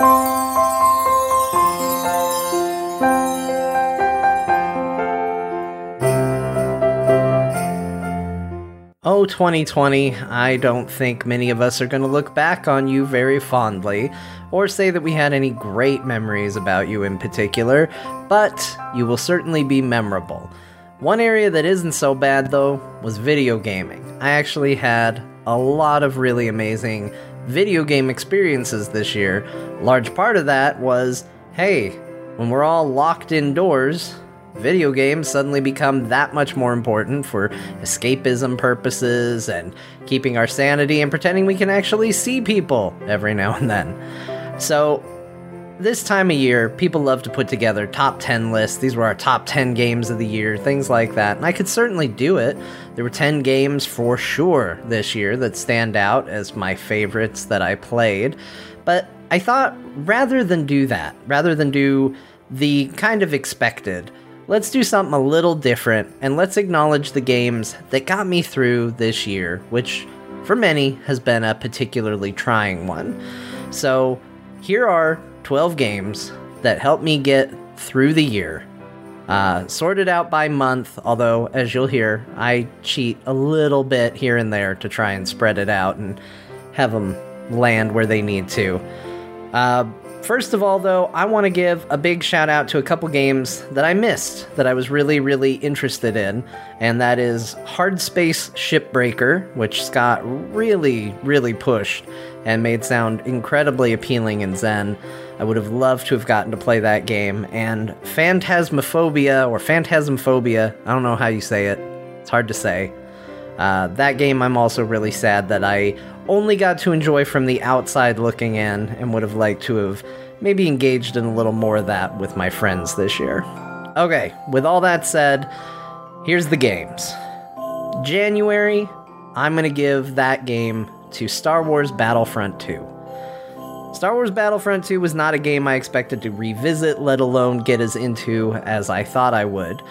Oh, 2020, I don't think many of us are going to look back on you very fondly, or say that we had any great memories about you in particular, but you will certainly be memorable. One area that isn't so bad, though, was video gaming. I actually had a lot of really amazing video game experiences this year. Large part of that was hey, when we're all locked indoors, video games suddenly become that much more important for escapism purposes and keeping our sanity and pretending we can actually see people every now and then. So, this time of year, people love to put together top 10 lists. These were our top 10 games of the year, things like that. And I could certainly do it. There were 10 games for sure this year that stand out as my favorites that I played. But I thought rather than do that, rather than do the kind of expected, let's do something a little different and let's acknowledge the games that got me through this year, which for many has been a particularly trying one. So, here are 12 games that helped me get through the year. Uh, sorted out by month, although, as you'll hear, I cheat a little bit here and there to try and spread it out and have them land where they need to. Uh, First of all, though, I want to give a big shout out to a couple games that I missed that I was really, really interested in, and that is Hard Space Shipbreaker, which Scott really, really pushed and made sound incredibly appealing in Zen. I would have loved to have gotten to play that game, and Phantasmophobia or Phantasmphobia, I don't know how you say it, it's hard to say. Uh, that game, I'm also really sad that I only got to enjoy from the outside looking in and would have liked to have maybe engaged in a little more of that with my friends this year. Okay, with all that said, here's the games. January, I'm going to give that game to Star Wars Battlefront 2. Star Wars Battlefront 2 was not a game I expected to revisit, let alone get as into as I thought I would.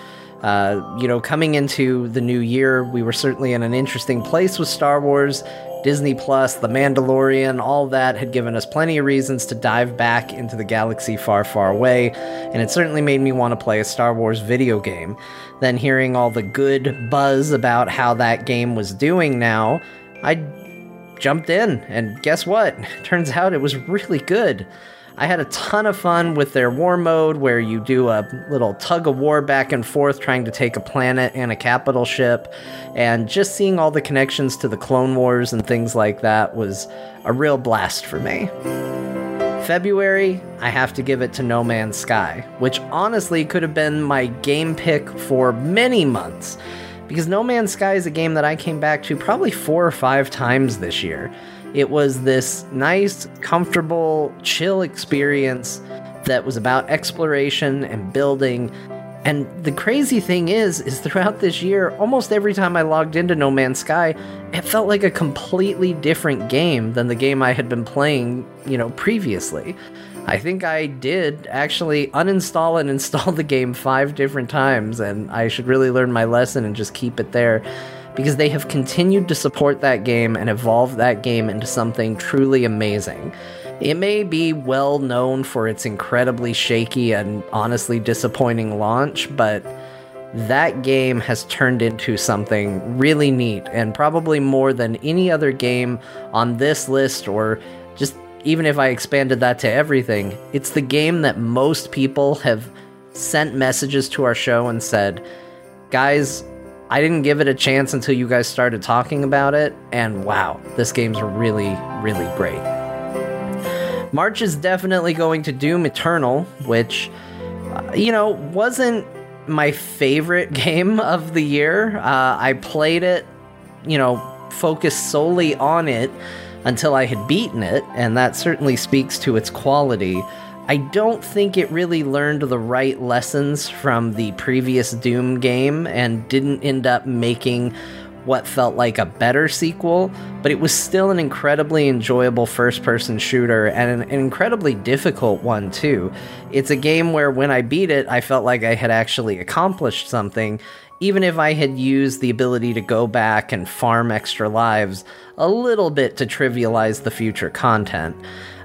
Uh, you know, coming into the new year, we were certainly in an interesting place with Star Wars. Disney Plus, The Mandalorian, all that had given us plenty of reasons to dive back into the galaxy far, far away, and it certainly made me want to play a Star Wars video game. Then, hearing all the good buzz about how that game was doing now, I jumped in, and guess what? Turns out it was really good. I had a ton of fun with their war mode where you do a little tug of war back and forth trying to take a planet and a capital ship. And just seeing all the connections to the Clone Wars and things like that was a real blast for me. February, I have to give it to No Man's Sky, which honestly could have been my game pick for many months. Because No Man's Sky is a game that I came back to probably four or five times this year. It was this nice, comfortable, chill experience that was about exploration and building. And the crazy thing is, is throughout this year, almost every time I logged into No Man's Sky, it felt like a completely different game than the game I had been playing, you know, previously. I think I did actually uninstall and install the game five different times, and I should really learn my lesson and just keep it there because they have continued to support that game and evolve that game into something truly amazing. It may be well known for its incredibly shaky and honestly disappointing launch, but that game has turned into something really neat and probably more than any other game on this list or just even if I expanded that to everything, it's the game that most people have sent messages to our show and said, guys, I didn't give it a chance until you guys started talking about it, and wow, this game's really, really great. March is definitely going to Doom Eternal, which, uh, you know, wasn't my favorite game of the year. Uh, I played it, you know, focused solely on it until I had beaten it, and that certainly speaks to its quality. I don't think it really learned the right lessons from the previous Doom game and didn't end up making what felt like a better sequel, but it was still an incredibly enjoyable first person shooter and an, incredibly difficult one, too. It's a game where when I beat it, I felt like I had actually accomplished something, even if I had used the ability to go back and farm extra lives a little bit to trivialize the future content.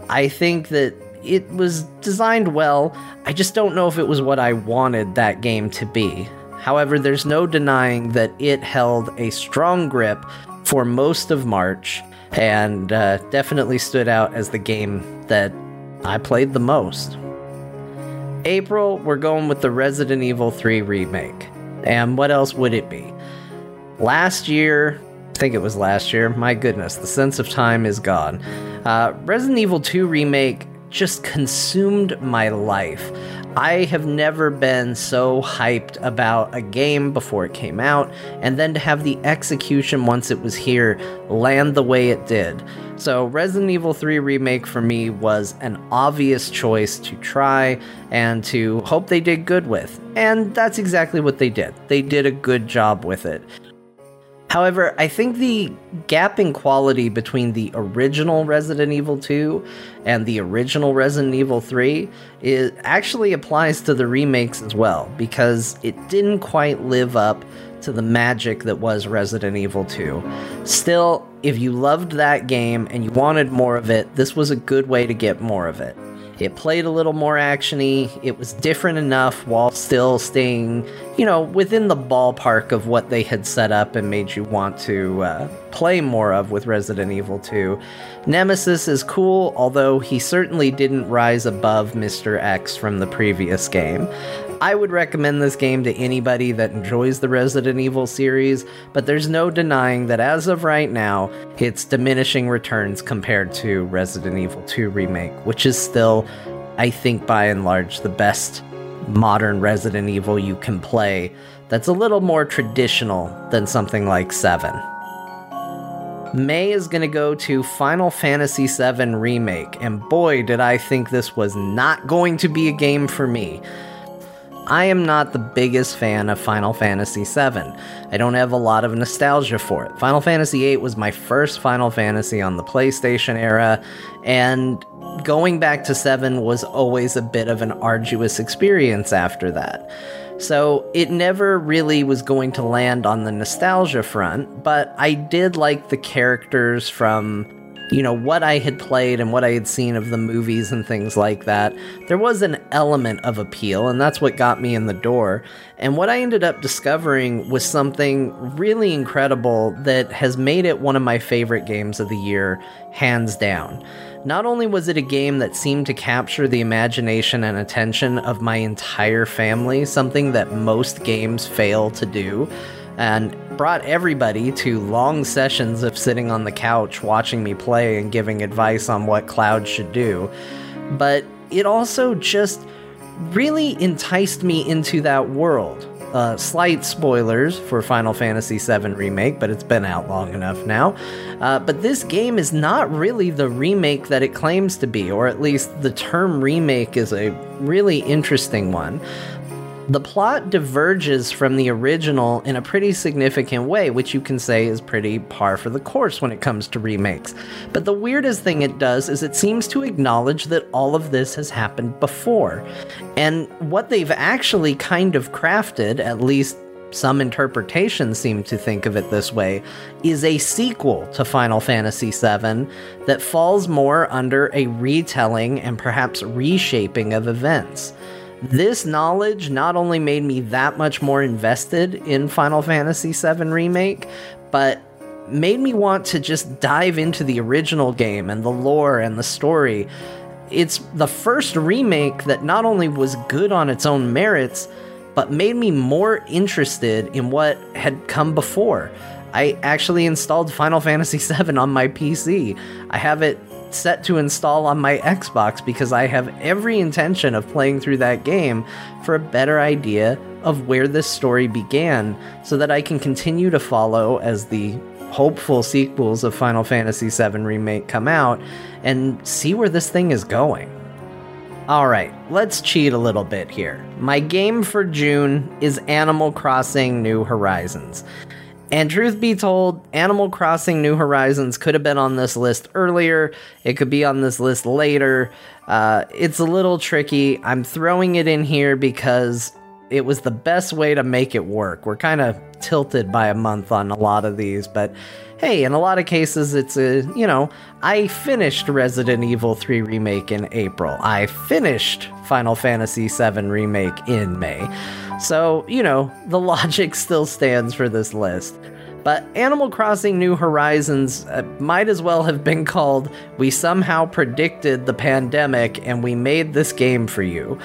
I think that it was designed well. I just don't know if it was what I wanted that game to be. However, there's no denying that it held a strong grip for most of March and uh, definitely stood out as the game that I played the most. April, we're going with the Resident Evil 3 remake. And what else would it be? Last year, I think it was last year, my goodness, the sense of time is gone. Uh, Resident Evil 2 remake just consumed my life. I have never been so hyped about a game before it came out, and then to have the execution once it was here land the way it did. So, Resident Evil 3 Remake for me was an obvious choice to try and to hope they did good with. And that's exactly what they did. They did a good job with it. However, I think the gap in quality between the original Resident Evil 2 and the original Resident Evil 3 is actually applies to the remakes as well because it didn't quite live up to the magic that was Resident Evil 2. Still, if you loved that game and you wanted more of it, this was a good way to get more of it. It played a little more actiony. It was different enough while still staying, you know, within the ballpark of what they had set up and made you want to uh, play more of with Resident Evil 2. Nemesis is cool, although he certainly didn't rise above Mr. X from the previous game. I would recommend this game to anybody that enjoys the Resident Evil series, but there's no denying that as of right now, it's diminishing returns compared to Resident Evil 2 Remake, which is still, I think, by and large, the best modern Resident Evil you can play that's a little more traditional than something like 7. May is going to go to Final Fantasy VII Remake, and boy, did I think this was not going to be a game for me. I am not the biggest fan of Final Fantasy VII. I don't have a lot of nostalgia for it. Final Fantasy VIII was my first Final Fantasy on the PlayStation era, and going back to 7 was always a bit of an arduous experience after that. So it never really was going to land on the nostalgia front, but I did like the characters from you know, what I had played and what I had seen of the movies and things like that, there was an element of appeal, and that's what got me in the door. And what I ended up discovering was something really incredible that has made it one of my favorite games of the year, hands down. Not only was it a game that seemed to capture the imagination and attention of my entire family, something that most games fail to do, and brought everybody to long sessions of sitting on the couch watching me play and giving advice on what Cloud should do. But it also just really enticed me into that world. Uh, slight spoilers for Final Fantasy VII Remake, but it's been out long enough now. Uh, but this game is not really the remake that it claims to be, or at least the term remake is a really interesting one. The plot diverges from the original in a pretty significant way, which you can say is pretty par for the course when it comes to remakes. But the weirdest thing it does is it seems to acknowledge that all of this has happened before. And what they've actually kind of crafted, at least some interpretations seem to think of it this way, is a sequel to Final Fantasy VII that falls more under a retelling and perhaps reshaping of events. This knowledge not only made me that much more invested in Final Fantasy VII Remake, but made me want to just dive into the original game and the lore and the story. It's the first remake that not only was good on its own merits, but made me more interested in what had come before. I actually installed Final Fantasy VII on my PC. I have it set to install on my Xbox because I have every intention of playing through that game for a better idea of where this story began so that I can continue to follow as the hopeful sequels of Final Fantasy VII Remake come out and see where this thing is going. Alright, let's cheat a little bit here. My game for June is Animal Crossing New Horizons. And truth be told, Animal Crossing New Horizons could have been on this list earlier. It could be on this list later. Uh, it's a little tricky. I'm throwing it in here because it was the best way to make it work. We're kind of tilted by a month on a lot of these, but hey, in a lot of cases, it's a, you know, I finished Resident Evil 3 Remake in April. I finished Final Fantasy 7 Remake in May. So, you know, the logic still stands for this list. But Animal Crossing New Horizons uh, might as well have been called We Somehow Predicted the Pandemic and We Made This Game for You.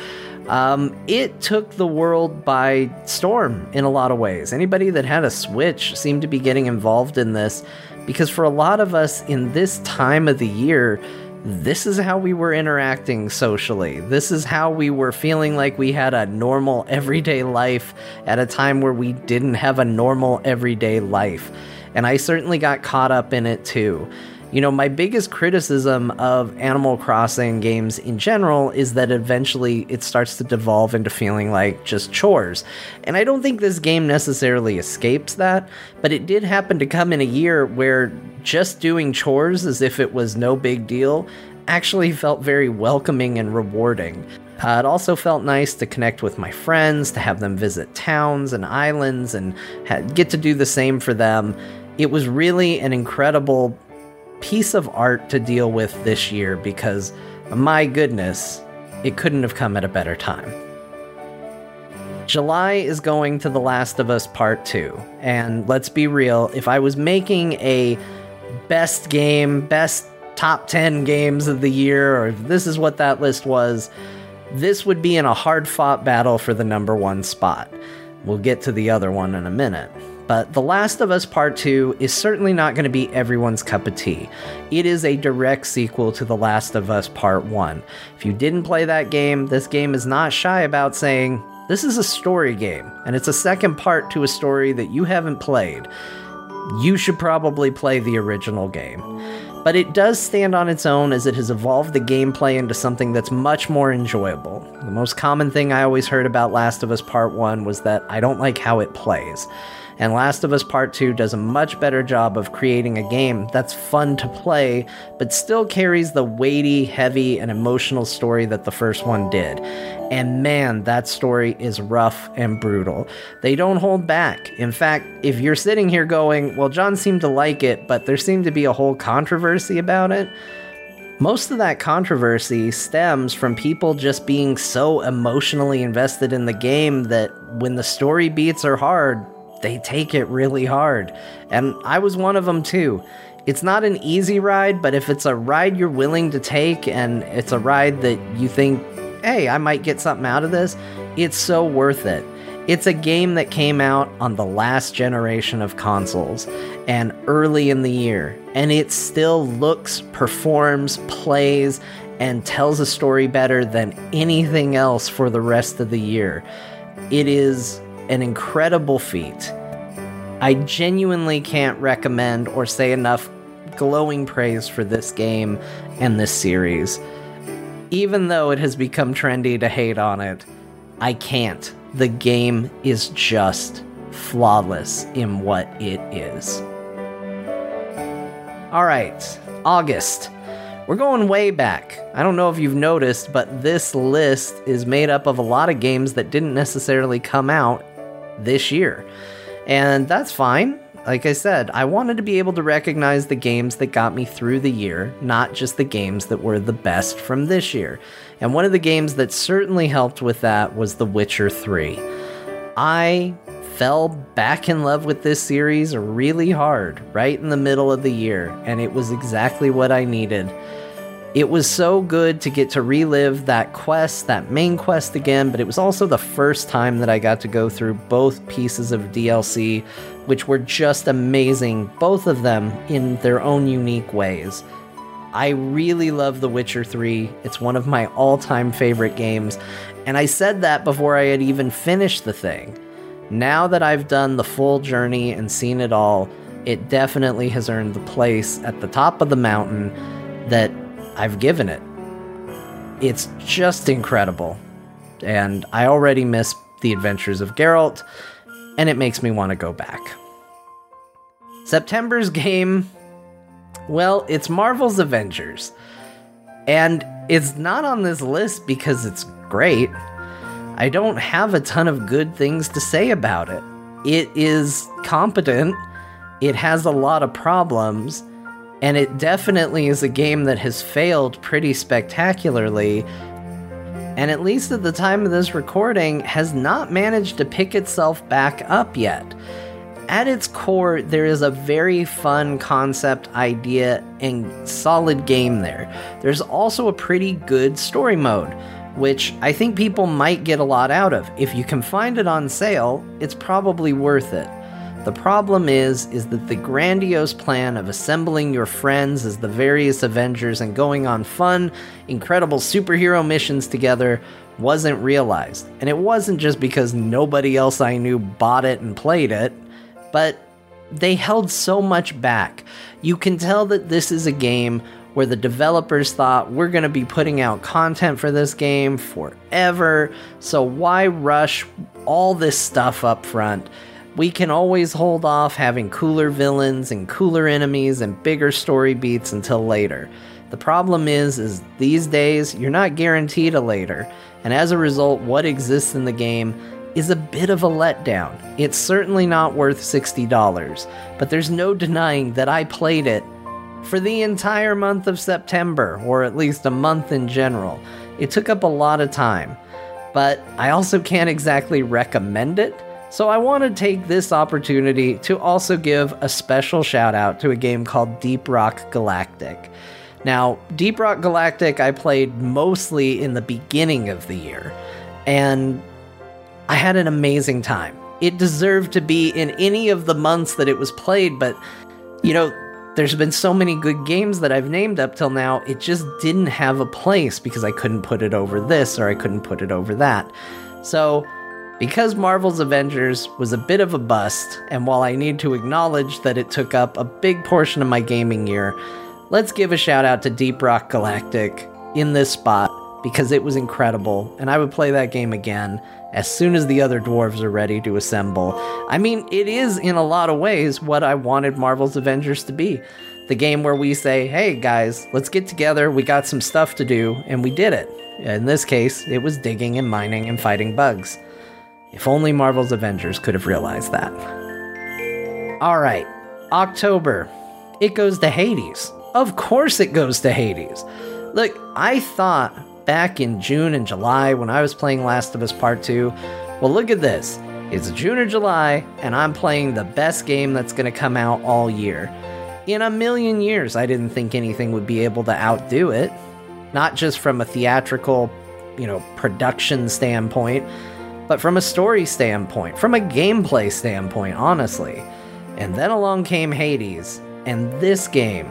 Um, it took the world by storm in a lot of ways. Anybody that had a Switch seemed to be getting involved in this because for a lot of us in this time of the year, this is how we were interacting socially. This is how we were feeling like we had a normal everyday life at a time where we didn't have a normal everyday life. And I certainly got caught up in it too. You know, my biggest criticism of Animal Crossing games in general is that eventually it starts to devolve into feeling like just chores. And I don't think this game necessarily escapes that, but it did happen to come in a year where just doing chores as if it was no big deal actually felt very welcoming and rewarding. Uh, it also felt nice to connect with my friends, to have them visit towns and islands and ha- get to do the same for them. It was really an incredible piece of art to deal with this year because, my goodness, it couldn't have come at a better time. July is going to The Last of Us Part 2. And let's be real, if I was making a best game, best top 10 games of the year, or if this is what that list was, this would be in a hard fought battle for the number one spot. We'll get to the other one in a minute. But The Last of Us Part 2 is certainly not going to be everyone's cup of tea. It is a direct sequel to The Last of Us Part 1. If you didn't play that game, this game is not shy about saying, this is a story game, and it's a second part to a story that you haven't played. You should probably play the original game. But it does stand on its own as it has evolved the gameplay into something that's much more enjoyable. The most common thing I always heard about Last of Us Part 1 was that I don't like how it plays and Last of Us Part 2 does a much better job of creating a game that's fun to play, but still carries the weighty, heavy, and emotional story that the first one did. And man, that story is rough and brutal. They don't hold back. In fact, if you're sitting here going, well, John seemed to like it, but there seemed to be a whole controversy about it. Most of that controversy stems from people just being so emotionally invested in the game that when the story beats are hard, they take it really hard. And I was one of them too. It's not an easy ride, but if it's a ride you're willing to take and it's a ride that you think, hey, I might get something out of this, it's so worth it. It's a game that came out on the last generation of consoles and early in the year, and it still looks, performs, plays, and tells a story better than anything else for the rest of the year. It is an incredible feat. I genuinely can't recommend or say enough glowing praise for this game and this series. Even though it has become trendy to hate on it, I can't. The game is just flawless in what it is. Alright, August. We're going way back. I don't know if you've noticed, but this list is made up of a lot of games that didn't necessarily come out this year. And that's fine. Like I said, I wanted to be able to recognize the games that got me through the year, not just the games that were the best from this year. And one of the games that certainly helped with that was The Witcher 3. I fell back in love with this series really hard right in the middle of the year, and it was exactly what I needed. It was so good to get to relive that quest, that main quest again, but it was also the first time that I got to go through both pieces of DLC, which were just amazing, both of them in their own unique ways. I really love The Witcher 3. It's one of my all time favorite games, and I said that before I had even finished the thing. Now that I've done the full journey and seen it all, it definitely has earned the place at the top of the mountain that I've given it. It's just incredible. And I already miss the adventures of Geralt, and it makes me want to go back. September's game, well, it's Marvel's Avengers. And it's not on this list because it's great. I don't have a ton of good things to say about it. It is competent, it has a lot of problems, and it definitely is a game that has failed pretty spectacularly. And at least at the time of this recording, has not managed to pick itself back up yet. At its core, there is a very fun concept, idea, and solid game there. There's also a pretty good story mode, which I think people might get a lot out of. If you can find it on sale, it's probably worth it. The problem is is that the grandiose plan of assembling your friends as the various Avengers and going on fun, incredible superhero missions together wasn't realized. And it wasn't just because nobody else I knew bought it and played it, but they held so much back. You can tell that this is a game where the developers thought we're going to be putting out content for this game forever, so why rush all this stuff up front? We can always hold off having cooler villains and cooler enemies and bigger story beats until later. The problem is is these days you're not guaranteed a later, and as a result what exists in the game is a bit of a letdown. It's certainly not worth $60, but there's no denying that I played it for the entire month of September, or at least a month in general. It took up a lot of time, but I also can't exactly recommend it so I want to take this opportunity to also give a special shout out to a game called Deep Rock Galactic. Now, Deep Rock Galactic I played mostly in the beginning of the year, and I had an amazing time. It deserved to be in any of the months that it was played, but you know, there's been so many good games that I've named up till now, it just didn't have a place because I couldn't put it over this or I couldn't put it over that. So, because Marvel's Avengers was a bit of a bust, and while I need to acknowledge that it took up a big portion of my gaming year, let's give a shout out to Deep Rock Galactic in this spot because it was incredible, and I would play that game again as soon as the other dwarves are ready to assemble. I mean, it is in a lot of ways what I wanted Marvel's Avengers to be. The game where we say, hey guys, let's get together, we got some stuff to do, and we did it. In this case, it was digging and mining and fighting bugs. If only Marvel's Avengers could have realized that. Alright, October. It goes to Hades. Of course it goes to Hades. Look, I thought back in June and July when I was playing Last of Us Part 2, well, look at this. It's June or July, and I'm playing the best game that's going to come out all year. In a million years, I didn't think anything would be able to outdo it. Not just from a theatrical, you know, production standpoint, but from a story standpoint, from a gameplay standpoint, honestly. And then along came Hades, and this game,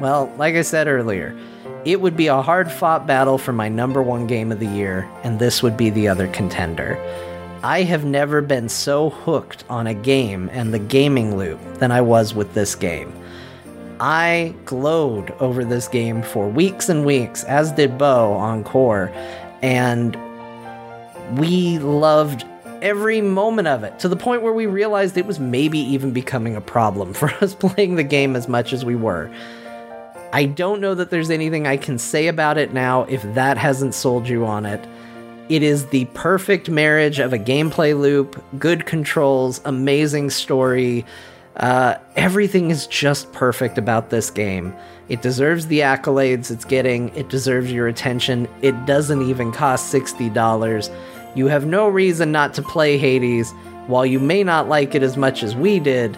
well, like I said earlier, it would be a hard fought battle for my number one game of the year, and this would be the other contender. I have never been so hooked on a game and the gaming loop than I was with this game. I glowed over this game for weeks and weeks, as did Bo on Core, and we loved every moment of it to the point where we realized it was maybe even becoming a problem for us playing the game as much as we were. I don't know that there's anything I can say about it now if that hasn't sold you on it. It is the perfect marriage of a gameplay loop, good controls, amazing story. Uh, everything is just perfect about this game. It deserves the accolades it's getting, it deserves your attention. It doesn't even cost $60 you have no reason not to play Hades. While you may not like it as much as we did,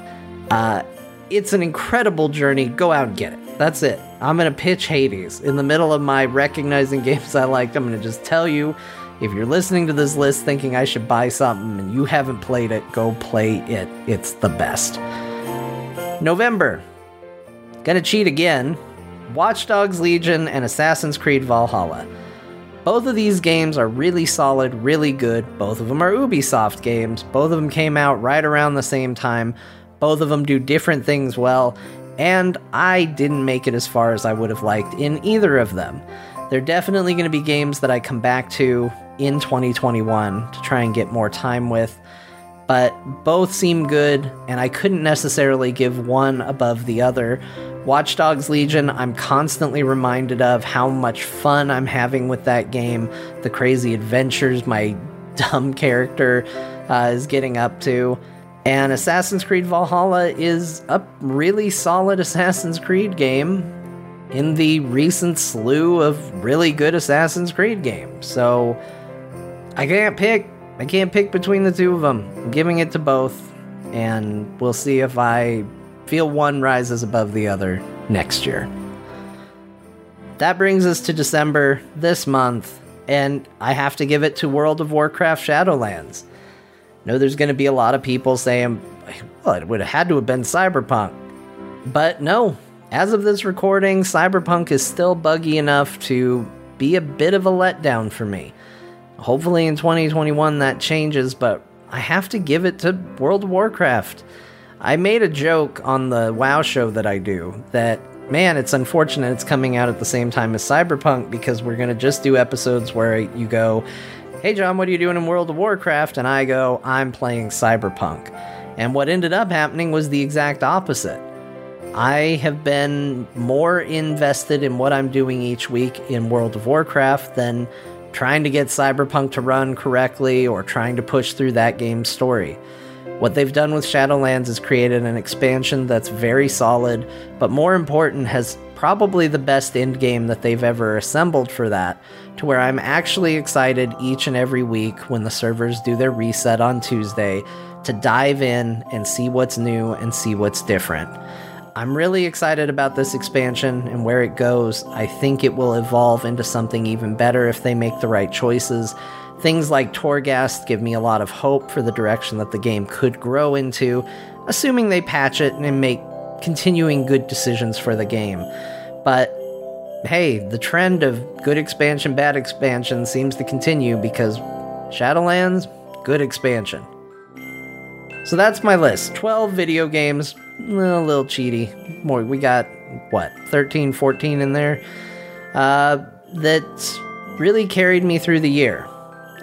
uh, it's an incredible journey. Go out and get it. That's it. I'm going to pitch Hades. In the middle of my recognizing games I liked, I'm going to just tell you if you're listening to this list thinking I should buy something and you haven't played it, go play it. It's the best. November. Gonna cheat again. Watch Dogs Legion and Assassin's Creed Valhalla. Both of these games are really solid, really good. Both of them are Ubisoft games. Both of them came out right around the same time. Both of them do different things well, and I didn't make it as far as I would have liked in either of them. They're definitely going to be games that I come back to in 2021 to try and get more time with, but both seem good, and I couldn't necessarily give one above the other. Watch Dogs Legion, I'm constantly reminded of how much fun I'm having with that game, the crazy adventures my dumb character uh, is getting up to. And Assassin's Creed Valhalla is a really solid Assassin's Creed game in the recent slew of really good Assassin's Creed games. So I can't pick. I can't pick between the two of them. I'm giving it to both, and we'll see if I feel one rises above the other next year. That brings us to December this month, and I have to give it to World of Warcraft Shadowlands. I know there's going to be a lot of people saying, well, it would have had to have been Cyberpunk. But no, as of this recording, Cyberpunk is still buggy enough to be a bit of a letdown for me. Hopefully in 2021 that changes, but I have to give it to World of Warcraft. I made a joke on the WoW show that I do that man, it's unfortunate it's coming out at the same time as Cyberpunk because we're going to just do episodes where you go, Hey, John, what are you doing in World of Warcraft? And I go, I'm playing Cyberpunk. And what ended up happening was the exact opposite. I have been more invested in what I'm doing each week in World of Warcraft than trying to get Cyberpunk to run correctly or trying to push through that game's story. What they've done with Shadowlands is created an expansion that's very solid, but more important, has probably the best end game that they've ever assembled for that, to where I'm actually excited each and every week when the servers do their reset on Tuesday to dive in and see what's new and see what's different. I'm really excited about this expansion and where it goes. I think it will evolve into something even better if they make the right choices. Things like Torghast give me a lot of hope for the direction that the game could grow into, assuming they patch it and make continuing good decisions for the game. But hey, the trend of good expansion, bad expansion seems to continue because Shadowlands, good expansion. So that's my list 12 video games, a little cheaty. More, we got what, 13, 14 in there? Uh, that really carried me through the year.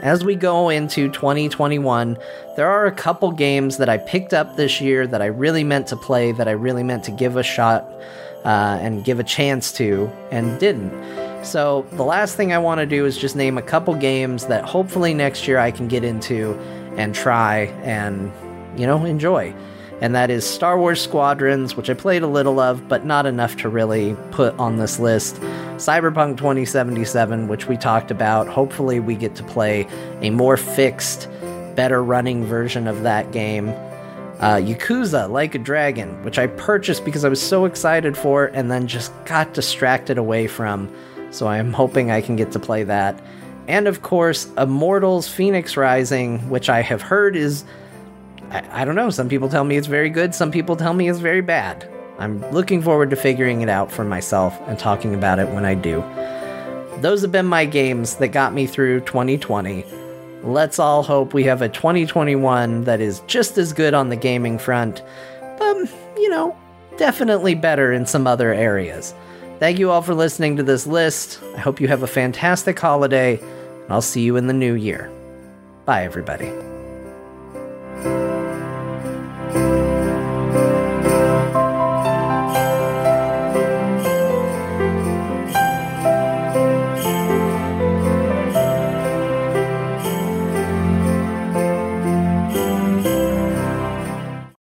As we go into 2021, there are a couple games that I picked up this year that I really meant to play, that I really meant to give a shot uh, and give a chance to, and didn't. So, the last thing I want to do is just name a couple games that hopefully next year I can get into and try and, you know, enjoy and that is Star Wars Squadrons, which I played a little of, but not enough to really put on this list. Cyberpunk 2077, which we talked about. Hopefully, we get to play a more fixed, better running version of that game. Uh, Yakuza Like a Dragon, which I purchased because I was so excited for and then just got distracted away from. So I'm hoping I can get to play that. And of course, Immortals Fenyx Rising, which I have heard is I, I don't know. Some people tell me it's very good, some people tell me it's very bad. I'm looking forward to figuring it out for myself and talking about it when I do. Those have been my games that got me through 2020. Let's all hope we have a 2021 that is just as good on the gaming front, but, you know, definitely better in some other areas. Thank you all for listening to this list. I hope you have a fantastic holiday, and I'll see you in the new year. Bye, everybody.